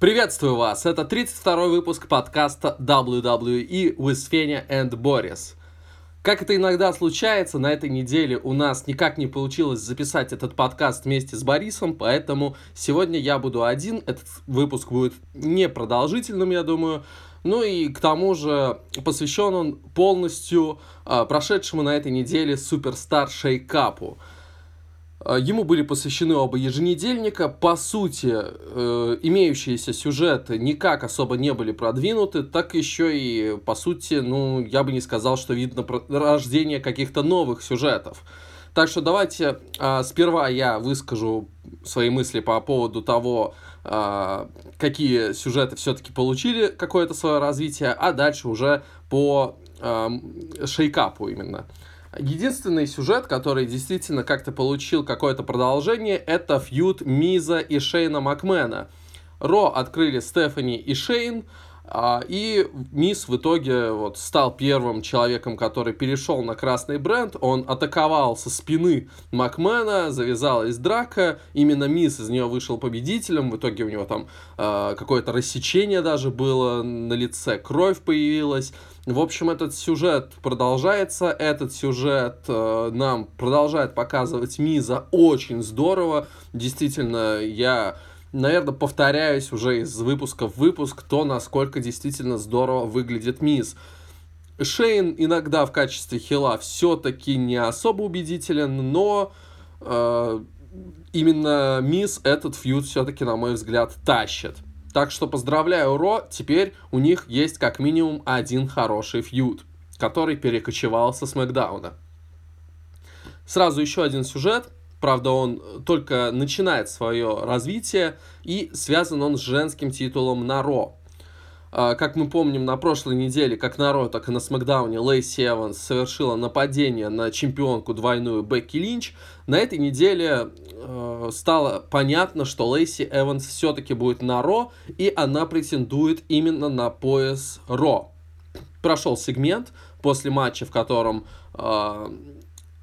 Приветствую вас! Это 32-й выпуск подкаста WWE with Fenya and Boris. Как это иногда случается, на этой неделе у нас никак не получилось записать этот подкаст вместе с Борисом, поэтому сегодня я буду один. Этот выпуск будет непродолжительным, я думаю. Ну и к тому же посвящен он полностью э, прошедшему на этой неделе Суперстар Шейкапу. Э, ему были посвящены оба еженедельника. По сути, э, имеющиеся сюжеты никак особо не были продвинуты, так еще и, по сути, ну, я бы не сказал, что видно рождение каких-то новых сюжетов. Так что давайте э, сперва я выскажу свои мысли по поводу того, э, какие сюжеты все-таки получили какое-то свое развитие, а дальше уже по э, шейкапу именно. Единственный сюжет, который действительно как-то получил какое-то продолжение, это фьюд Миза и Шейна Макмена. Ро открыли Стефани и Шейн, и Мисс в итоге вот стал первым человеком, который перешел на красный бренд. Он атаковал со спины Макмена, завязалась драка. Именно Мисс из нее вышел победителем. В итоге у него там э, какое-то рассечение даже было на лице, кровь появилась. В общем, этот сюжет продолжается. Этот сюжет э, нам продолжает показывать Миза очень здорово. Действительно, я, наверное, повторяюсь уже из выпуска в выпуск, то, насколько действительно здорово выглядит Миз. Шейн иногда в качестве хила все-таки не особо убедителен, но э, именно Мисс этот фьюд все-таки, на мой взгляд, тащит. Так что поздравляю Ро, теперь у них есть как минимум один хороший фьюд, который перекочевал со Смакдауна. Сразу еще один сюжет, правда он только начинает свое развитие, и связан он с женским титулом на Ро. А, как мы помним, на прошлой неделе, как на Ро, так и на Смакдауне, Лейси Эванс совершила нападение на чемпионку двойную Бекки Линч. На этой неделе э, стало понятно, что Лейси Эванс все-таки будет на Ро, и она претендует именно на пояс Ро. Прошел сегмент после матча, в котором э,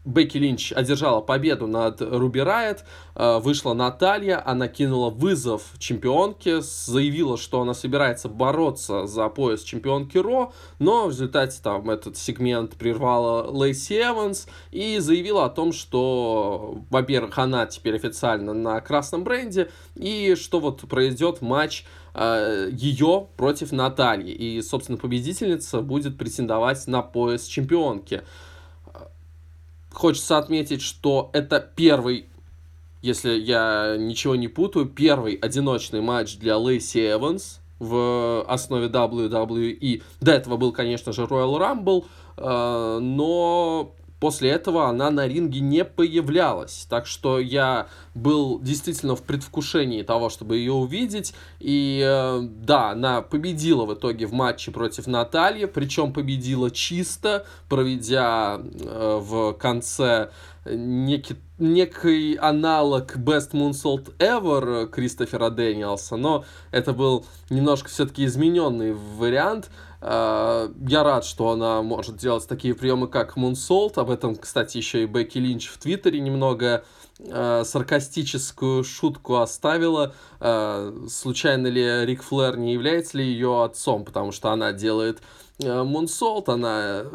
Бекки Линч одержала победу над Руби Райт, э, вышла Наталья, она кинула вызов чемпионке, заявила, что она собирается бороться за пояс чемпионки Ро, но в результате там этот сегмент прервала Лейси Эванс и заявила о том, что, во-первых, она теперь официально на красном бренде, и что вот произойдет матч э, ее против Натальи, и, собственно, победительница будет претендовать на пояс чемпионки. Хочется отметить, что это первый, если я ничего не путаю, первый одиночный матч для Лейси Эванс в основе WWE. До этого был, конечно же, Royal Rumble, э, но после этого она на ринге не появлялась. Так что я был действительно в предвкушении того, чтобы ее увидеть. И э, да, она победила в итоге в матче против Натальи, причем победила чисто, проведя э, в конце некий, некий аналог Best Moonsault Ever Кристофера Дэниелса, но это был немножко все-таки измененный вариант. Я рад, что она может делать такие приемы, как Moonsault. Об этом, кстати, еще и Бекки Линч в Твиттере немного э, саркастическую шутку оставила. Э, случайно ли Рик Флэр не является ли ее отцом, потому что она делает Мунсолт, она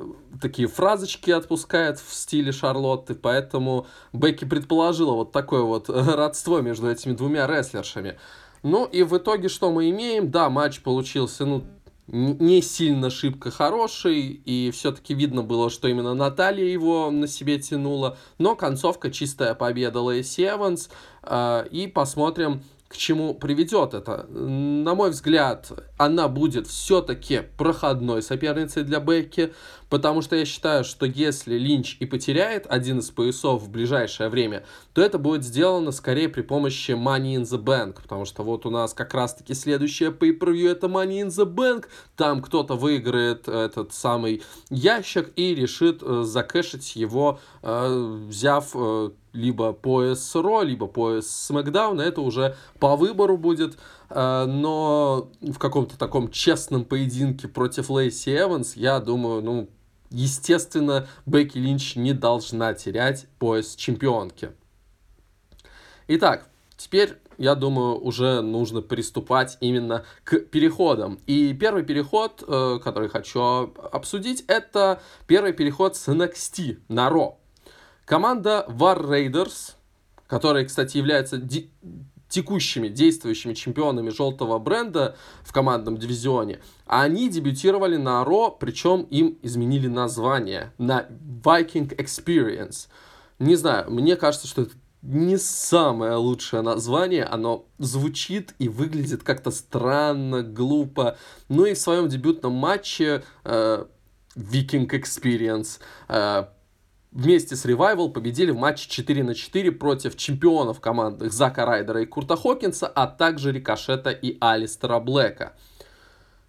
такие фразочки отпускает в стиле Шарлотты, поэтому Бекки предположила вот такое вот родство между этими двумя рестлершами. Ну и в итоге что мы имеем? Да, матч получился, ну, не сильно шибко хороший, и все-таки видно было, что именно Наталья его на себе тянула, но концовка чистая победа Лэйси Эванс, э, и посмотрим, к чему приведет это. На мой взгляд, она будет все-таки проходной соперницей для Бекки, потому что я считаю, что если Линч и потеряет один из поясов в ближайшее время, то это будет сделано скорее при помощи Money in the Bank, потому что вот у нас как раз-таки следующее pay-per-view это Money in the Bank, там кто-то выиграет этот самый ящик и решит э, закэшить его, э, взяв э, либо пояс Ро, либо пояс Смакдауна, это уже по выбору будет, но в каком-то таком честном поединке против Лейси Эванс, я думаю, ну, естественно, Бекки Линч не должна терять пояс чемпионки. Итак, теперь я думаю, уже нужно приступать именно к переходам. И первый переход, э, который хочу обсудить, это первый переход с NXT на Raw. Команда War Raiders, которая, кстати, является текущими действующими чемпионами желтого бренда в командном дивизионе, они дебютировали на Ро, причем им изменили название на Viking Experience. Не знаю, мне кажется, что это не самое лучшее название, оно звучит и выглядит как-то странно, глупо. Ну и в своем дебютном матче э, Viking Experience э, вместе с Revival победили в матче 4 на 4 против чемпионов команды Зака Райдера и Курта Хокинса, а также Рикошета и Алистера Блэка.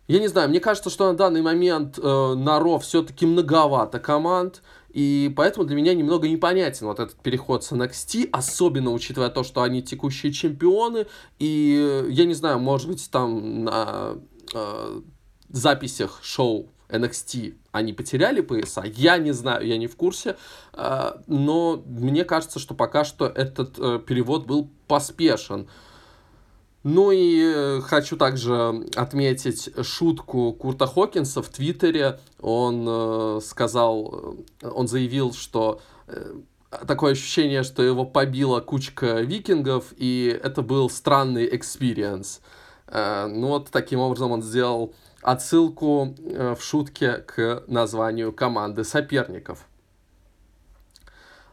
Я не знаю, мне кажется, что на данный момент э, на Ро все-таки многовато команд, и поэтому для меня немного непонятен вот этот переход с NXT, особенно учитывая то, что они текущие чемпионы, и я не знаю, может быть, там на э, записях шоу NXT они потеряли пояса, я не знаю, я не в курсе, а, но мне кажется, что пока что этот э, перевод был поспешен. Ну и э, хочу также отметить шутку Курта Хокинса в Твиттере. Он э, сказал, он заявил, что такое ощущение, что его побила кучка викингов, и это был странный experience. Ну вот таким образом он сделал отсылку э, в шутке к названию команды соперников.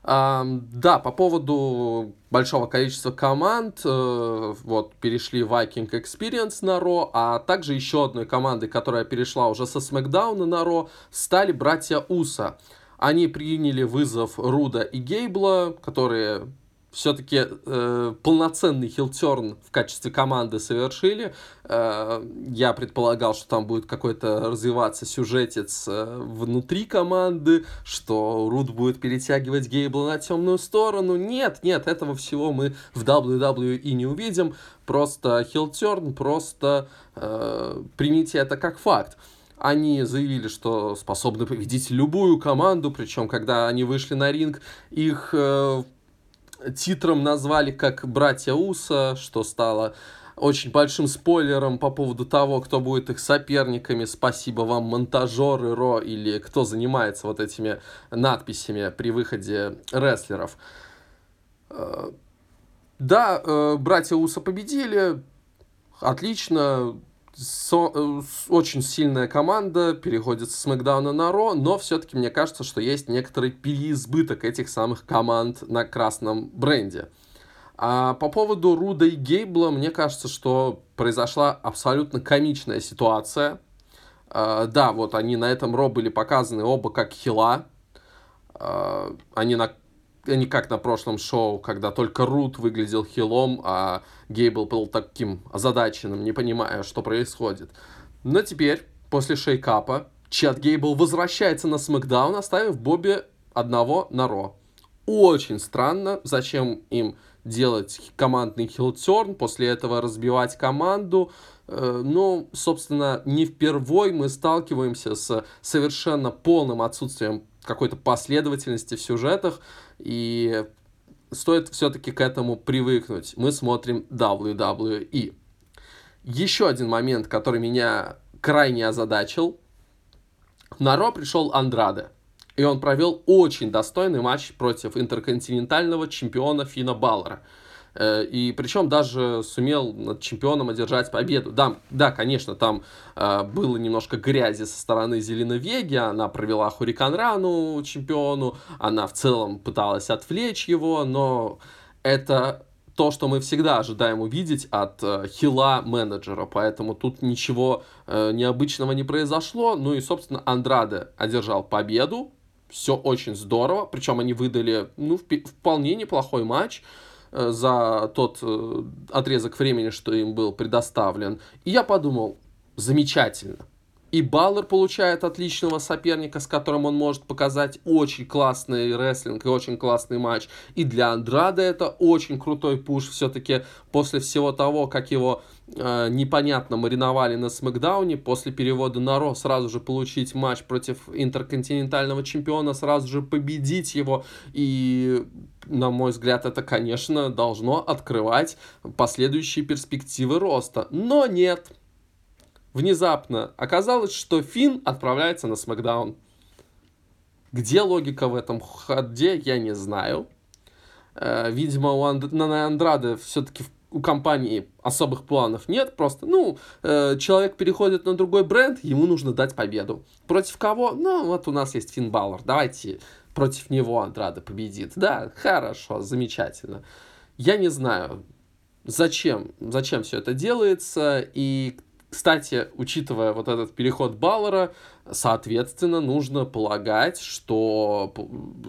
Да, по поводу большого количества команд, э, вот, перешли Viking Experience на Ро, а также еще одной командой, которая перешла уже со Смакдауна на Ро, стали братья Уса. Они приняли вызов Руда и Гейбла, которые все-таки э, полноценный хилтерн в качестве команды совершили. Э, я предполагал, что там будет какой-то развиваться сюжетец э, внутри команды, что Руд будет перетягивать Гейбла на темную сторону. Нет, нет, этого всего мы в WWE не увидим. Просто хилтерн, просто э, примите это как факт они заявили, что способны победить любую команду, причем когда они вышли на ринг, их э, титром назвали как «Братья Уса», что стало очень большим спойлером по поводу того, кто будет их соперниками. Спасибо вам, монтажеры Ро или кто занимается вот этими надписями при выходе рестлеров. Э, да, э, братья Уса победили. Отлично со, э, очень сильная команда переходит с Смакдауна на Ро, но все-таки мне кажется, что есть некоторый переизбыток этих самых команд на красном бренде. А по поводу Руда и Гейбла, мне кажется, что произошла абсолютно комичная ситуация. А, да, вот они на этом Ро были показаны оба как хила. А, они на не как на прошлом шоу, когда только Рут выглядел хилом, а Гейбл был таким озадаченным, не понимая, что происходит. Но теперь, после шейкапа, Чат Гейбл возвращается на Смакдаун, оставив Бобби одного на Ро. Очень странно, зачем им делать командный хилтерн, после этого разбивать команду. Э, ну, собственно, не впервой мы сталкиваемся с совершенно полным отсутствием какой-то последовательности в сюжетах, и стоит все-таки к этому привыкнуть. Мы смотрим WWE. Еще один момент, который меня крайне озадачил. На Ро пришел Андраде. И он провел очень достойный матч против интерконтинентального чемпиона Фина Баллера. Э, и причем даже сумел над чемпионом одержать победу. Да, да конечно, там э, было немножко грязи со стороны Зеленовеги, она провела Хурикан Рану чемпиону, она в целом пыталась отвлечь его, но это то, что мы всегда ожидаем увидеть от э, хила менеджера, поэтому тут ничего э, необычного не произошло. Ну и, собственно, Андраде одержал победу, все очень здорово, причем они выдали, ну, вполне неплохой матч. За тот э, отрезок времени, что им был предоставлен. И я подумал, замечательно. И Баллер получает отличного соперника, с которым он может показать очень классный рестлинг и очень классный матч. И для Андрада это очень крутой пуш. Все-таки после всего того, как его э, непонятно мариновали на Смакдауне, после перевода на Ро сразу же получить матч против интерконтинентального чемпиона, сразу же победить его. И, на мой взгляд, это, конечно, должно открывать последующие перспективы роста. Но нет. Внезапно оказалось, что Финн отправляется на Смакдаун. Где логика в этом ходе, я не знаю. Э, видимо, у Анд... на Андрада все-таки у компании особых планов нет, просто, ну, э, человек переходит на другой бренд, ему нужно дать победу. Против кого? Ну, вот у нас есть Финн Баллар, давайте против него Андрада победит. Да, хорошо, замечательно. Я не знаю, зачем, зачем все это делается, и кстати, учитывая вот этот переход Баллера, соответственно, нужно полагать, что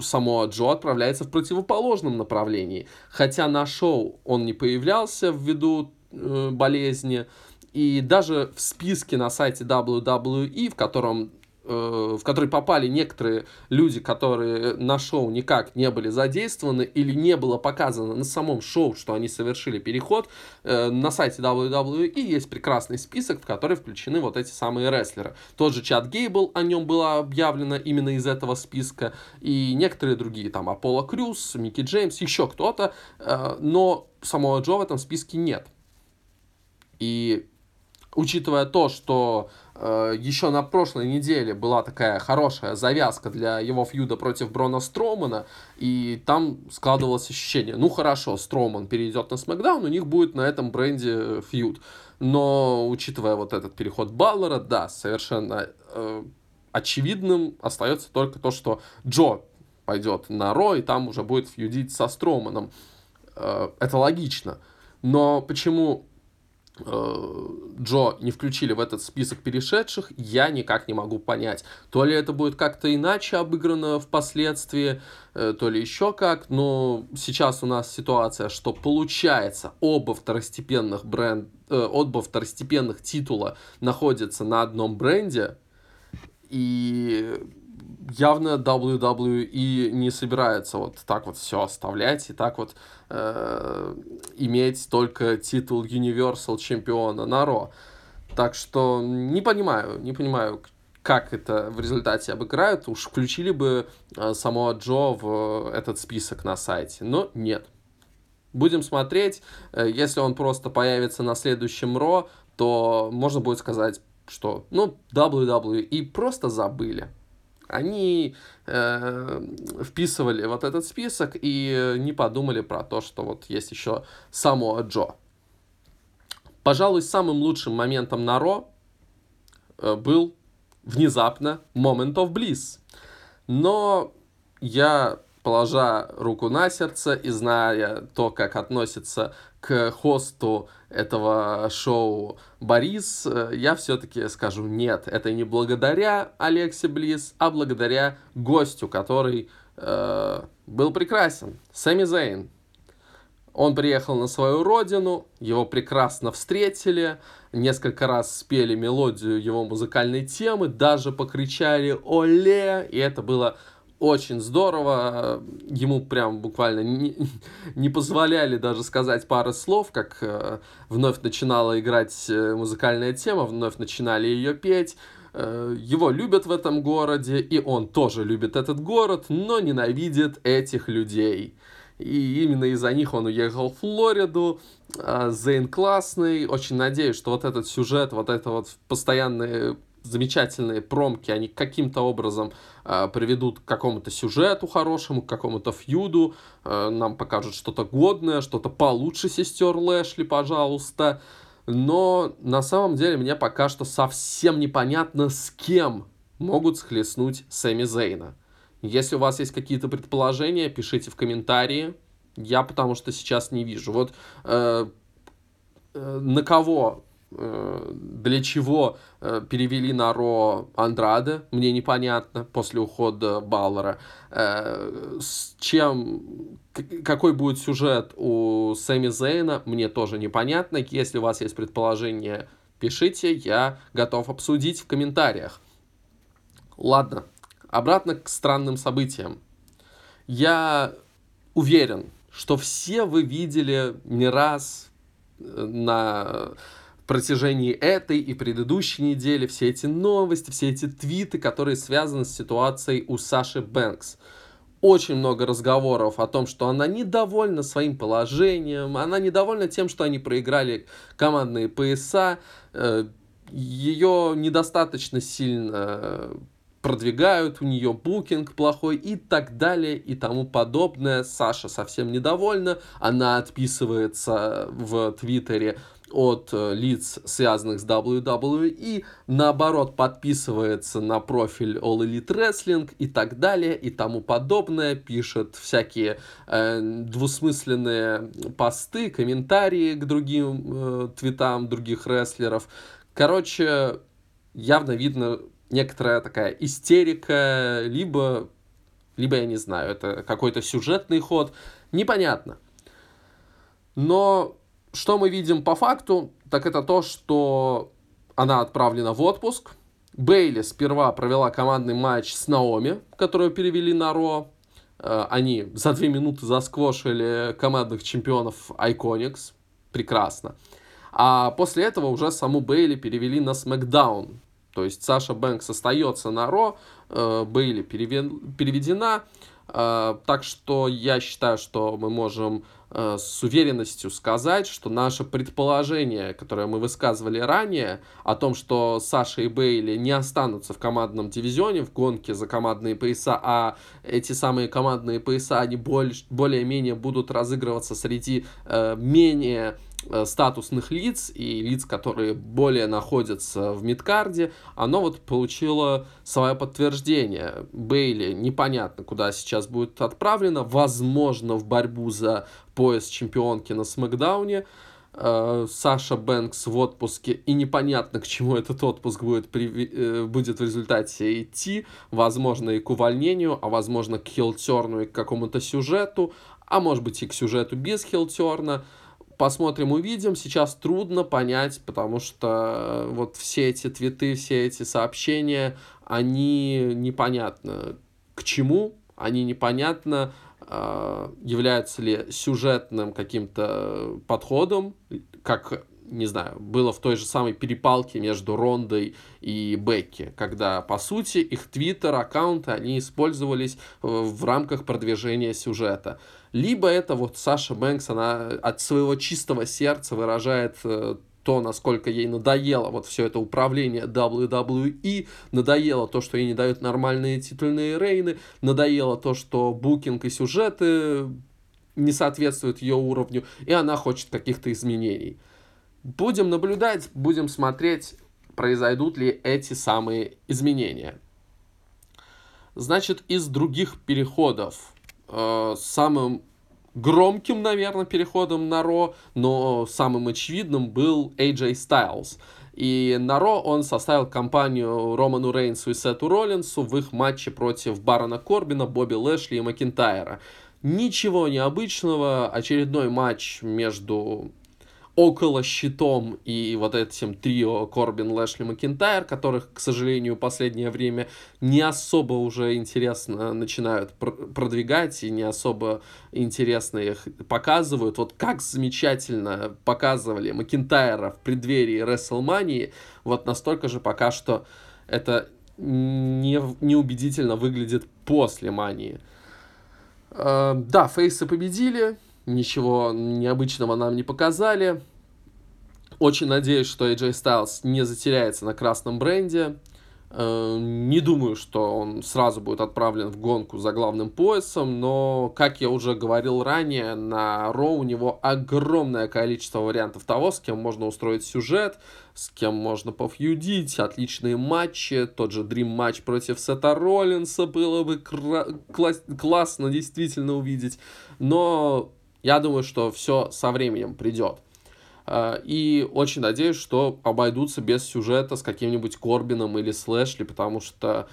само Джо отправляется в противоположном направлении. Хотя на шоу он не появлялся ввиду э, болезни, и даже в списке на сайте WWE, в котором в который попали некоторые люди, которые на шоу никак не были задействованы или не было показано на самом шоу, что они совершили переход, э, на сайте WWE есть прекрасный список, в который включены вот эти самые рестлеры. Тот же Чат Гейбл, о нем было объявлено именно из этого списка, и некоторые другие, там, Аполло Крюс, Микки Джеймс, еще кто-то, э, но самого Джо в этом списке нет. И учитывая то, что э, еще на прошлой неделе была такая хорошая завязка для его фьюда против Брона Стромана, и там складывалось ощущение, ну хорошо, Строман перейдет на Смакдаун, у них будет на этом бренде фьюд. Но учитывая вот этот переход Баллера, да, совершенно э, очевидным остается только то, что Джо пойдет на Ро, и там уже будет фьюдить со Строманом. Э, это логично. Но почему Э, Джо не включили в этот список перешедших, я никак не могу понять. То ли это будет как-то иначе обыграно впоследствии, э, то ли еще как, но сейчас у нас ситуация, что получается оба второстепенных бренд, э, оба второстепенных титула находятся на одном бренде, и явно WWE не собирается вот так вот все оставлять и так вот э, иметь только титул Universal чемпиона на Ро. Так что не понимаю, не понимаю, как это в результате обыграют. Уж включили бы э, самого Джо в этот список на сайте, но нет. Будем смотреть. Э, если он просто появится на следующем Ро, то можно будет сказать, что, ну, WWE просто забыли они э, вписывали вот этот список и не подумали про то, что вот есть еще само Джо. Пожалуй, самым лучшим моментом на Ро э, был внезапно Moment of Bliss. Но я положа руку на сердце и зная то, как относится к хосту этого шоу Борис, э, я все-таки скажу нет. Это не благодаря Алексе Близ, а благодаря гостю, который э, был прекрасен. Сами Зейн. Он приехал на свою родину, его прекрасно встретили, несколько раз спели мелодию его музыкальной темы, даже покричали «Оле!», и это было очень здорово. Ему прям буквально не, не позволяли даже сказать пары слов, как э, вновь начинала играть э, музыкальная тема, вновь начинали ее петь. Э, его любят в этом городе, и он тоже любит этот город, но ненавидит этих людей. И именно из-за них он уехал в Флориду. Э, Зейн классный. Очень надеюсь, что вот этот сюжет, вот это вот постоянные замечательные промки, они каким-то образом э, приведут к какому-то сюжету хорошему, к какому-то фьюду, э, нам покажут что-то годное, что-то получше сестер Лэшли, пожалуйста. Но на самом деле мне пока что совсем непонятно, с кем могут схлестнуть Сэмми Зейна. Если у вас есть какие-то предположения, пишите в комментарии. Я потому что сейчас не вижу. Вот э, э, на кого для чего э, перевели на Ро Андрада, мне непонятно, после ухода Баллера. Э, с чем, какой будет сюжет у Сэмми Зейна, мне тоже непонятно. Если у вас есть предположение, пишите, я готов обсудить в комментариях. Ладно, обратно к странным событиям. Я уверен, что все вы видели не раз на протяжении этой и предыдущей недели все эти новости, все эти твиты, которые связаны с ситуацией у Саши Бэнкс. Очень много разговоров о том, что она недовольна своим положением, она недовольна тем, что они проиграли командные пояса, э, ее недостаточно сильно продвигают, у нее букинг плохой и так далее и тому подобное. Саша совсем недовольна, она отписывается в Твиттере от э, лиц, связанных с WWE, наоборот, подписывается на профиль All Elite Wrestling и так далее и тому подобное, пишет всякие э, двусмысленные посты, комментарии к другим э, твитам других рестлеров. Короче, явно видно, некоторая такая истерика, либо, либо я не знаю, это какой-то сюжетный ход, непонятно. Но что мы видим по факту, так это то, что она отправлена в отпуск. Бейли сперва провела командный матч с Наоми, которую перевели на Ро. Э, они за две минуты засквошили командных чемпионов Iconics. Прекрасно. А после этого уже саму Бейли перевели на SmackDown. То есть Саша Бэнкс остается на Ро, э, Бейли переведена. Э, так что я считаю, что мы можем с уверенностью сказать, что наше предположение, которое мы высказывали ранее, о том, что Саша и Бейли не останутся в командном дивизионе в гонке за командные пояса, а эти самые командные пояса, они более-менее будут разыгрываться среди э, менее Э, статусных лиц и лиц, которые более находятся в мидкарде, оно вот получило свое подтверждение. Бейли непонятно, куда сейчас будет отправлено, возможно, в борьбу за пояс чемпионки на Смакдауне. Э, Саша Бэнкс в отпуске, и непонятно, к чему этот отпуск будет, при, э, будет в результате идти. Возможно, и к увольнению, а возможно, к хилтерну и к какому-то сюжету, а может быть и к сюжету без хилтерна посмотрим, увидим. Сейчас трудно понять, потому что э, вот все эти твиты, все эти сообщения, они непонятно к чему, они непонятно э, являются ли сюжетным каким-то подходом, как не знаю, было в той же самой перепалке между Рондой и Бекки, когда, по сути, их твиттер-аккаунты, они использовались э, в рамках продвижения сюжета. Либо это вот Саша Бэнкс, она от своего чистого сердца выражает э, то, насколько ей надоело вот все это управление WWE, надоело то, что ей не дают нормальные титульные рейны, надоело то, что букинг и сюжеты не соответствуют ее уровню, и она хочет каких-то изменений. Будем наблюдать, будем смотреть, произойдут ли эти самые изменения. Значит, из других переходов э, самым громким, наверное, переходом на Ро, но самым очевидным был AJ Styles. И на Ро он составил компанию Роману Рейнсу и Сету Роллинсу в их матче против Барона Корбина, Бобби Лэшли и Макинтайра. Ничего необычного, очередной матч между около щитом и вот этим трио Корбин, Лэшли, Макинтайр, которых, к сожалению, последнее время не особо уже интересно начинают пр- продвигать и не особо интересно их показывают. Вот как замечательно показывали Макинтайра в преддверии WrestleMania, вот настолько же пока что это не, неубедительно выглядит после Мании. Э, да, фейсы победили, ничего необычного нам не показали. Очень надеюсь, что AJ Styles не затеряется на красном бренде. Э, не думаю, что он сразу будет отправлен в гонку за главным поясом, но, как я уже говорил ранее, на Ро у него огромное количество вариантов того, с кем можно устроить сюжет, с кем можно пофьюдить, отличные матчи, тот же Dream матч против Сета Роллинса было бы кра- класс- классно действительно увидеть, но я думаю, что все со временем придет. А, и очень надеюсь, что обойдутся без сюжета с каким-нибудь Корбином или Слэшли, потому что э,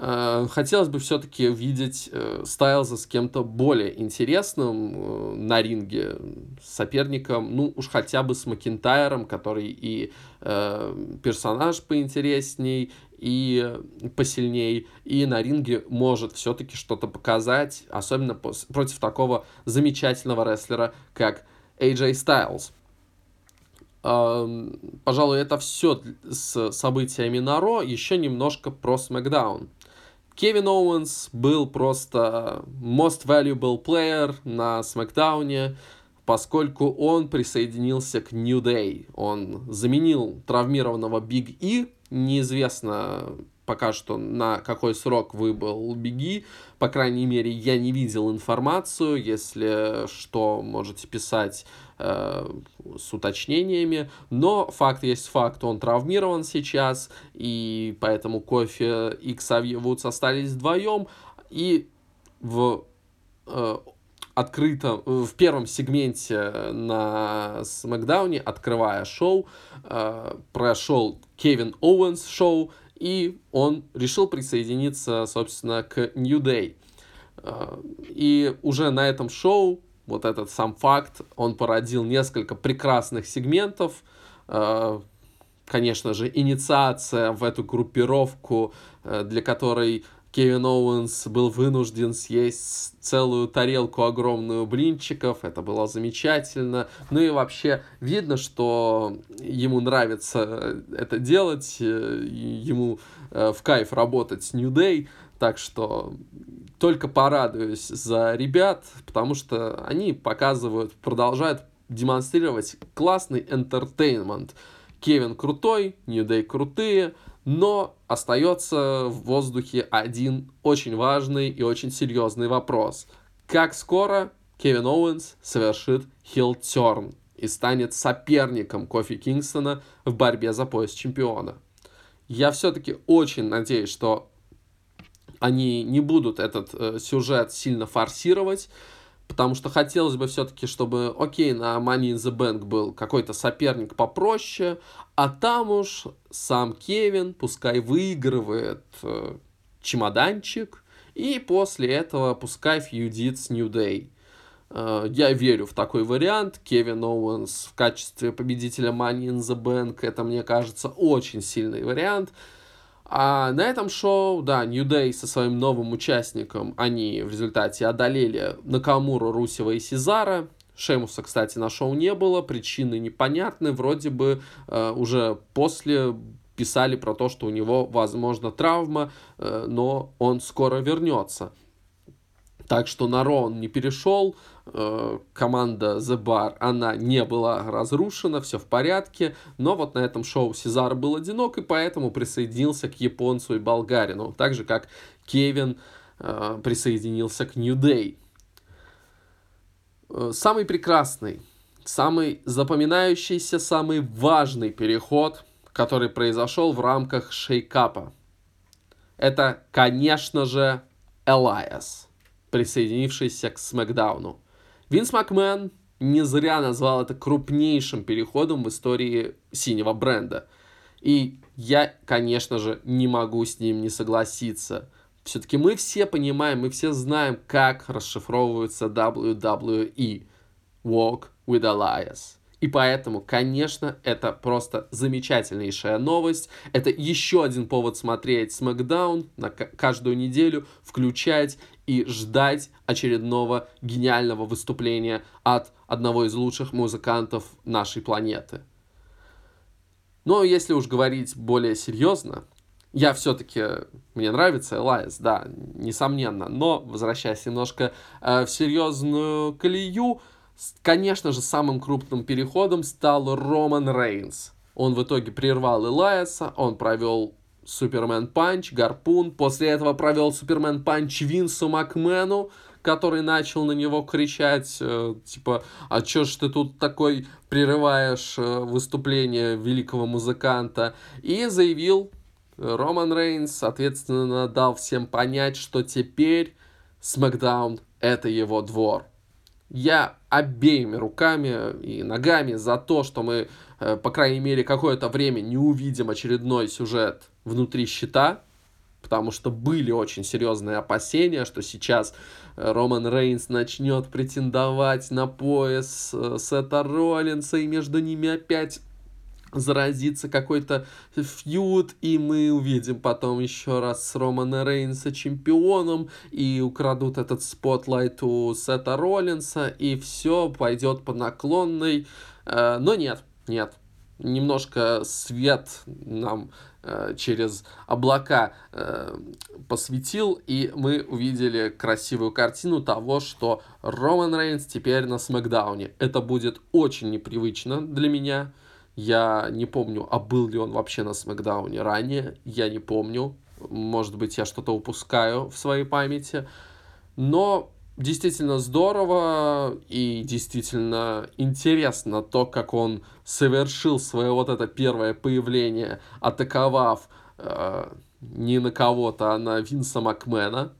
хотелось бы все-таки видеть э, Стайлза с кем-то более интересным э, на ринге, соперником, ну уж хотя бы с Макинтайром, который и э, персонаж поинтересней, и посильней, и на ринге может все-таки что-то показать, особенно против такого замечательного рестлера, как AJ Styles. Пожалуй, это все с событиями на Ро. Еще немножко про SmackDown. Кевин Оуэнс был просто most valuable player на SmackDown, поскольку он присоединился к New Day. Он заменил травмированного Big E. Неизвестно, пока что на какой срок выбыл Беги. По крайней мере, я не видел информацию. Если что, можете писать э, с уточнениями. Но факт есть факт, он травмирован сейчас, и поэтому Кофе и Ксавье Вудс остались вдвоем. И в э, открытом, в первом сегменте на Смакдауне, открывая шоу, э, прошел Кевин Оуэнс шоу, и он решил присоединиться, собственно, к New Day. А, и уже на этом шоу, вот этот сам факт, он породил несколько прекрасных сегментов. А, конечно же, инициация в эту группировку, э, для которой Кевин Оуэнс был вынужден съесть целую тарелку огромную блинчиков. Это было замечательно. Ну и вообще видно, что ему нравится это делать. Э, ему э, в кайф работать с New Day. Так что только порадуюсь за ребят, потому что они показывают, продолжают демонстрировать классный entertainment. Кевин крутой, New Day крутые, но остается в воздухе один очень важный и очень серьезный вопрос. Как скоро Кевин Оуэнс совершит хилл-терн и станет соперником Кофи Кингстона в борьбе за пояс чемпиона? Я все-таки очень надеюсь, что они не будут этот э, сюжет сильно форсировать, потому что хотелось бы все-таки, чтобы, окей, на Money in the Bank был какой-то соперник попроще, а там уж сам Кевин пускай выигрывает э, чемоданчик, и после этого пускай фьюдит с New Day. Э, я верю в такой вариант. Кевин Оуэнс в качестве победителя Money in the Bank, это, мне кажется, очень сильный вариант. А на этом шоу, да, New Day со своим новым участником, они в результате одолели Накамуру, Русева и Сезара. Шеймуса, кстати, на шоу не было, причины непонятны, вроде бы э, уже после писали про то, что у него, возможно, травма, э, но он скоро вернется. Так что на Ро он не перешел, команда The Bar, она не была разрушена, все в порядке, но вот на этом шоу Сезар был одинок, и поэтому присоединился к японцу и болгарину, так же, как Кевин э, присоединился к New Day. Э, самый прекрасный, самый запоминающийся, самый важный переход, который произошел в рамках шейкапа, это, конечно же, Элайас присоединившийся к Смакдауну. Винс Макмен не зря назвал это крупнейшим переходом в истории синего бренда. И я, конечно же, не могу с ним не согласиться. Все-таки мы все понимаем, мы все знаем, как расшифровывается WWE. Walk with Elias. И поэтому, конечно, это просто замечательнейшая новость. Это еще один повод смотреть SmackDown на каждую неделю, включать и ждать очередного гениального выступления от одного из лучших музыкантов нашей планеты. Но если уж говорить более серьезно, я все-таки, мне нравится Элайас, да, несомненно, но, возвращаясь немножко э, в серьезную колею, Конечно же, самым крупным переходом стал Роман Рейнс. Он в итоге прервал Элайаса, он провел Superman Punch, Гарпун, после этого провел Superman Punch Винсу Макмену, который начал на него кричать, э, типа, а чё ж ты тут такой прерываешь э, выступление великого музыканта, и заявил Роман Рейнс, соответственно, дал всем понять, что теперь SmackDown это его двор. Я обеими руками и ногами за то, что мы, э, по крайней мере, какое-то время не увидим очередной сюжет внутри щита, потому что были очень серьезные опасения, что сейчас э, Роман Рейнс начнет претендовать на пояс э, Сета Роллинса, и между ними опять зародится какой-то feud, и мы увидим потом еще раз Романа Рейнса чемпионом, и украдут этот spotlight у Сета Роллинса, и все пойдет по наклонной. Э, но нет, нет. немножко свет нам э, через облака э, посветил, и мы увидели красивую картину того, что Роман Рейнс теперь на Смакдауне. Это будет очень непривычно для меня. Я не помню, а был ли он вообще на Смакдауне ранее. Я не помню. Может быть, я что-то упускаю в своей памяти. Но действительно здорово и действительно интересно то, как он совершил свое вот это первое появление, атаковав э, не на кого-то, а на Винса Макмена.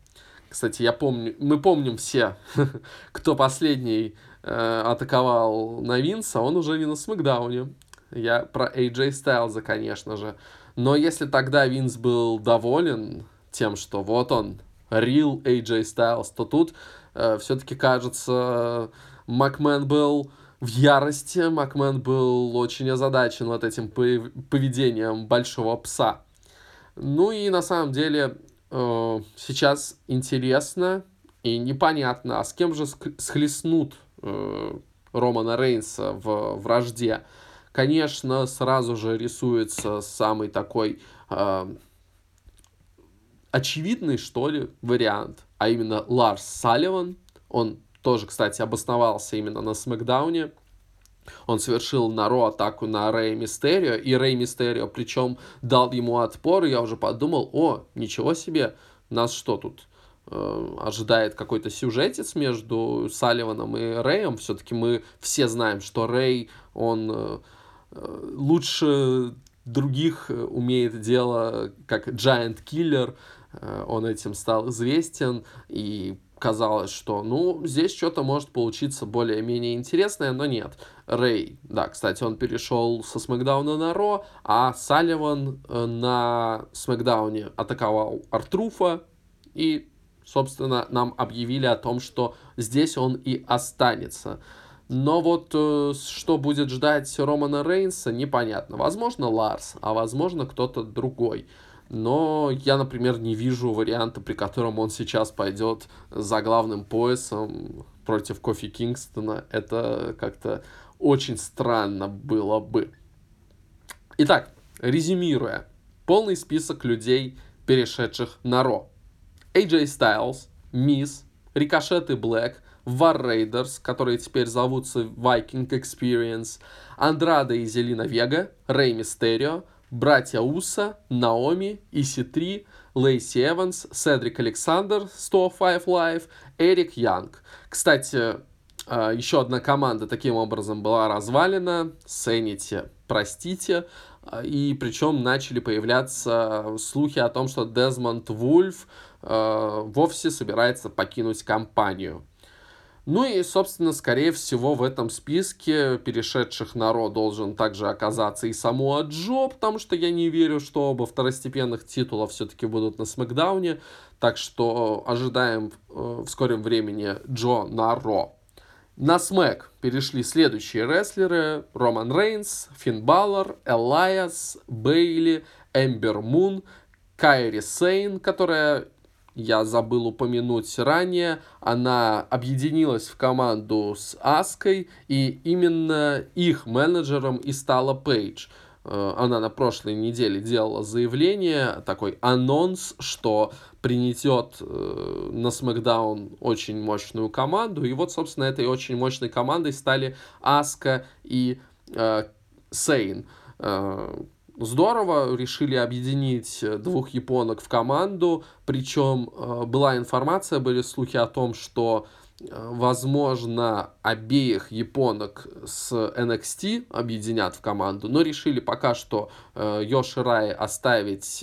Кстати, я помню, мы помним все, кто последний э, атаковал на Винса, он уже не на Смакдауне. Я про AJ Стайлза, конечно же. Но если тогда Винс был доволен тем, что вот он, real AJ Styles, то тут э, все-таки кажется, Макмен был в ярости, Макмен был очень озадачен вот этим поведением большого пса. Ну и на самом деле э, сейчас интересно и непонятно, а с кем же схлестнут э, Романа Рейнса в вражде. Конечно, сразу же рисуется самый такой э, очевидный, что ли, вариант, а именно Ларс Салливан. Он тоже, кстати, обосновался именно на Смакдауне. Он совершил на Ро атаку на Рэй Мистерио, и Рэй Мистерио, причем дал ему отпор, и я уже подумал, о, ничего себе, нас что тут, э, ожидает какой-то сюжетец между Салливаном и Рэем. Все-таки мы все знаем, что Рэй, он э, лучше других э, умеет дело, как Giant Killer, Э, он этим стал известен, и казалось, что, ну, здесь что-то может получиться более-менее интересное, но нет. Рэй, да, кстати, он перешел со Смакдауна на Ро, а Салливан э, на Смакдауне атаковал Артруфа, и, собственно, нам объявили о том, что здесь он и останется. Но вот э, что будет ждать Романа Рейнса, непонятно. Возможно, Ларс, а возможно, кто-то другой. Но я, например, не вижу варианта, при котором он сейчас пойдет за главным поясом против Кофи Кингстона. Это как-то очень странно было бы. Итак, резюмируя, полный список людей, перешедших на Ро. AJ Styles, Мисс, Рикошет и Блэк, War Raiders, которые теперь зовутся Viking Experience, Андрада и Зелина Вега, Рэй Мистерио, братья Уса, Наоми, Иси-3, Лейси Эванс, Седрик Александр, 105 Live, Эрик Янг. Кстати, а, еще одна команда таким образом была развалена, Сените, простите, а, и причем начали появляться слухи о том, что Дезмонд Вульф а, вовсе собирается покинуть компанию. Ну и, собственно, скорее всего, в этом списке перешедших на Ро должен также оказаться и Самуа Джо, потому что я не верю, что оба второстепенных титула все-таки будут на Смакдауне. Так что ожидаем э, в скором времени Джо на Ро. На Смэк перешли следующие рестлеры. Роман Рейнс, Финн Баллар, Элайас, Бейли, Эмбер Мун, Кайри Сейн, которая я забыл упомянуть ранее, она объединилась в команду с Аской, и именно их менеджером и стала Пейдж. Э, она на прошлой неделе делала заявление, такой анонс, что принесет э, на Смакдаун очень мощную команду. И вот, собственно, этой очень мощной командой стали Аска и э, Сейн. Здорово, решили объединить э, двух японок в команду, причем э, была информация, были слухи о том, что э, возможно, обеих японок с NXT объединят в команду, но решили пока что э, Йоши Рай оставить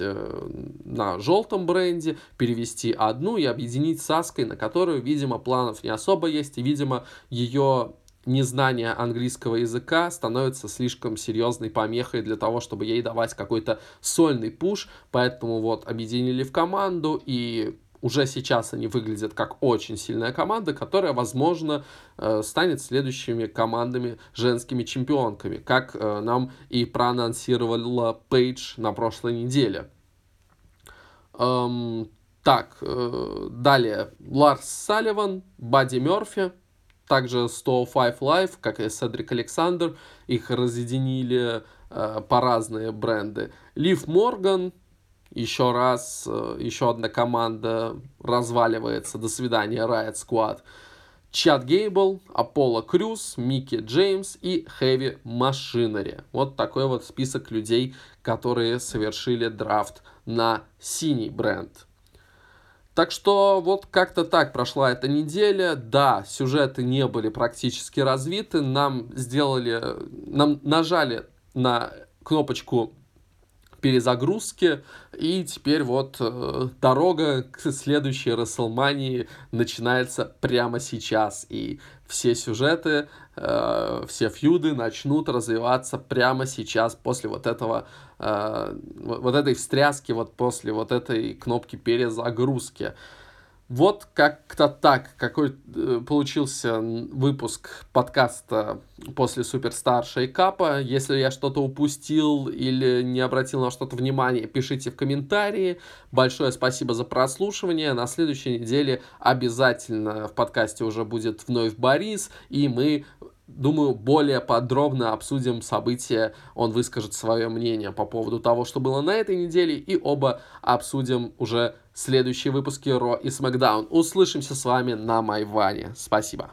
на желтом бренде, перевести одну и объединить с Аской, на которую, видимо, планов не особо есть, и, видимо, ее незнание английского языка становится слишком серьезной помехой для того, чтобы ей давать какой-то сольный пуш, поэтому вот объединили в команду и уже сейчас они выглядят как очень сильная команда, которая, возможно, э, станет следующими командами женскими чемпионками, как э, нам и проанонсировала Пейдж на прошлой неделе. Эм, так, э, далее. Ларс Салливан, Бадди Мерфи, также 105 Live, как и Седрик Александр, их разъединили э, по разные бренды. Лив Морган, еще раз, э, еще одна команда разваливается. До свидания, Riot Squad. Чад Гейбл, Аполло Крюс, Микки Джеймс и Хэви Машинери. Вот такой вот список людей, которые совершили драфт на синий бренд. Так что вот как-то так прошла эта неделя. Да, сюжеты не были практически развиты. Нам сделали, нам нажали на кнопочку перезагрузки, и теперь вот э, дорога к следующей Расселмании начинается прямо сейчас, и все сюжеты, э, все фьюды начнут развиваться прямо сейчас после вот этого, э, вот этой встряски, вот после вот этой кнопки перезагрузки. Вот как-то так, какой э, получился выпуск подкаста после Суперстар Шейкапа. Если я что-то упустил или не обратил на что-то внимание, пишите в комментарии. Большое спасибо за прослушивание. На следующей неделе обязательно в подкасте уже будет вновь Борис, и мы думаю, более подробно обсудим события, он выскажет свое мнение по поводу того, что было на этой неделе, и оба обсудим уже следующие выпуски Ро и Смакдаун. Услышимся с вами на Майване. Спасибо.